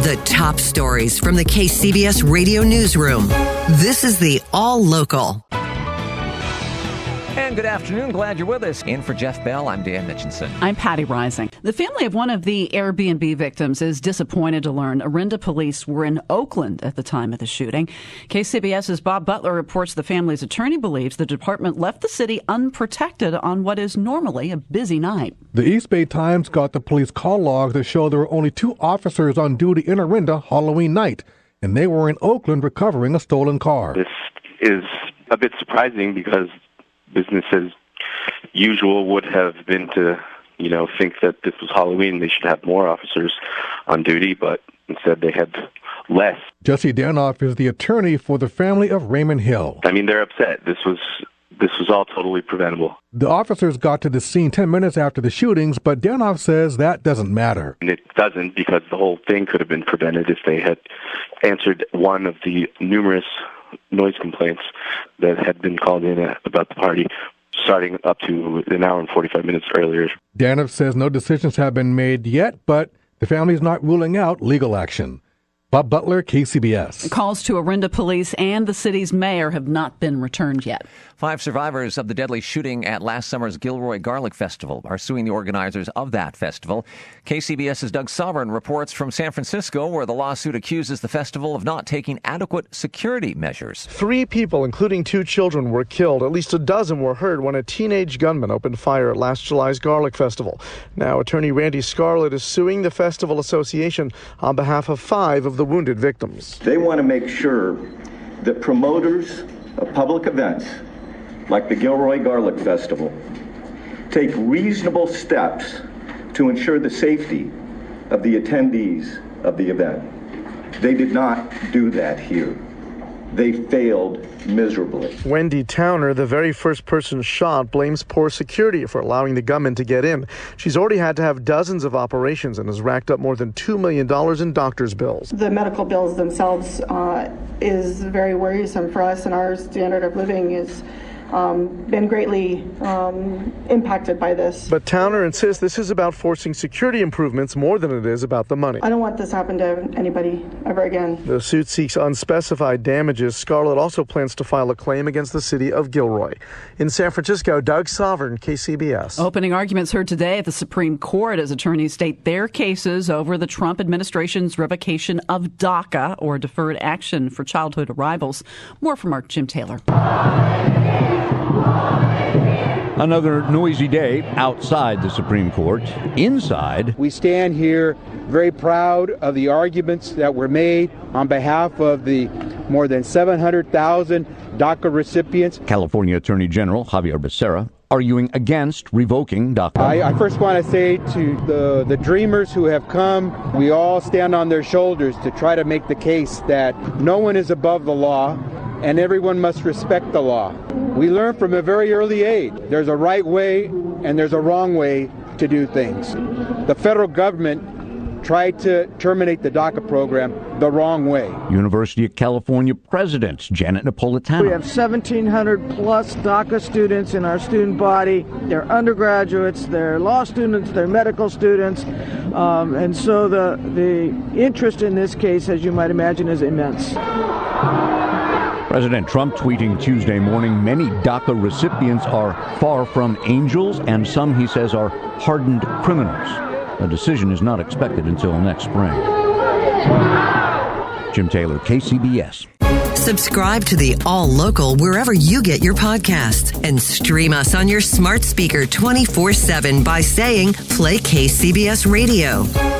The top stories from the KCBS radio newsroom. This is the All Local. And good afternoon. Glad you're with us. In for Jeff Bell, I'm Dan Mitchinson. I'm Patti Reising. The family of one of the Airbnb victims is disappointed to learn Orinda police were in Oakland at the time of the shooting. KCBS's Bob Butler reports the family's attorney believes the department left the city unprotected on what is normally a busy night. The East Bay Times got the police call logs that show there were only two officers on duty in Orinda Halloween night, and they were in Oakland recovering a stolen car. This is a bit surprising because business as usual would have been to, you know, think that this was Halloween. They should have more officers on duty, but instead they had less. Jesse Danoff is the attorney for the family of Raymond Hill. I mean, they're upset. This was this was all totally preventable. The officers got to the scene 10 minutes after the shootings, but Danoff says that doesn't matter. And it doesn't because the whole thing could have been prevented if they had answered one of the numerous noise complaints that had been called in uh, about the party starting up to an hour and 45 minutes earlier. Danoff says no decisions have been made yet, but the family is not ruling out legal action. Bob Butler, KCBS. Calls to Orinda police and the city's mayor have not been returned yet. Five survivors of the deadly shooting at last summer's Gilroy Garlic Festival are suing the organizers of that festival. KCBS's Doug Sovern reports from San Francisco, where the lawsuit accuses the festival of not taking adequate security measures. Three people, including two children, were killed. At least a dozen were hurt when a teenage gunman opened fire at last July's Garlic Festival. Now, attorney Randy Scarlett is suing the Festival Association on behalf of five of the wounded victims. They want to make sure that promoters of public events like the Gilroy Garlic Festival take reasonable steps to ensure the safety of the attendees of the event. They did not do that here. They failed miserably. Wendy Towner, the very first person shot, blames poor security for allowing the gunman to get in. She's already had to have dozens of operations and has racked up more than $2 million in doctor's bills. The medical bills themselves uh, is very worrisome for us, and our standard of living is um, been greatly um, impacted by this. But Towner insists this is about forcing security improvements more than it is about the money. I don't want this to happen to anybody ever again. The suit seeks unspecified damages. Scarlett also plans to file a claim against the city of Gilroy. In San Francisco, Doug Sovern, KCBS. Opening arguments heard today at the Supreme Court as attorneys state their cases over the Trump administration's revocation of DACA, or Deferred Action for Childhood Arrivals. More from our Jim Taylor. Another noisy day outside the Supreme Court. Inside, we stand here very proud of the arguments that were made on behalf of the more than 700,000 DACA recipients. California Attorney General Xavier Becerra arguing against revoking DACA. I, I first want to say to the, the dreamers who have come, we all stand on their shoulders to try to make the case that no one is above the law and everyone must respect the law. We learn from a very early age there's a right way and there's a wrong way to do things. The federal government tried to terminate the DACA program the wrong way. University of California President Janet Napolitano. We have 1,700 plus DACA students in our student body. They're undergraduates, they're law students, they're medical students. Um, and so the, the interest in this case, as you might imagine, is immense. President Trump tweeting Tuesday morning many DACA recipients are far from angels, and some, he says, are hardened criminals. A decision is not expected until next spring. Jim Taylor, KCBS. Subscribe to the All Local wherever you get your podcasts and stream us on your smart speaker 24 7 by saying Play KCBS Radio.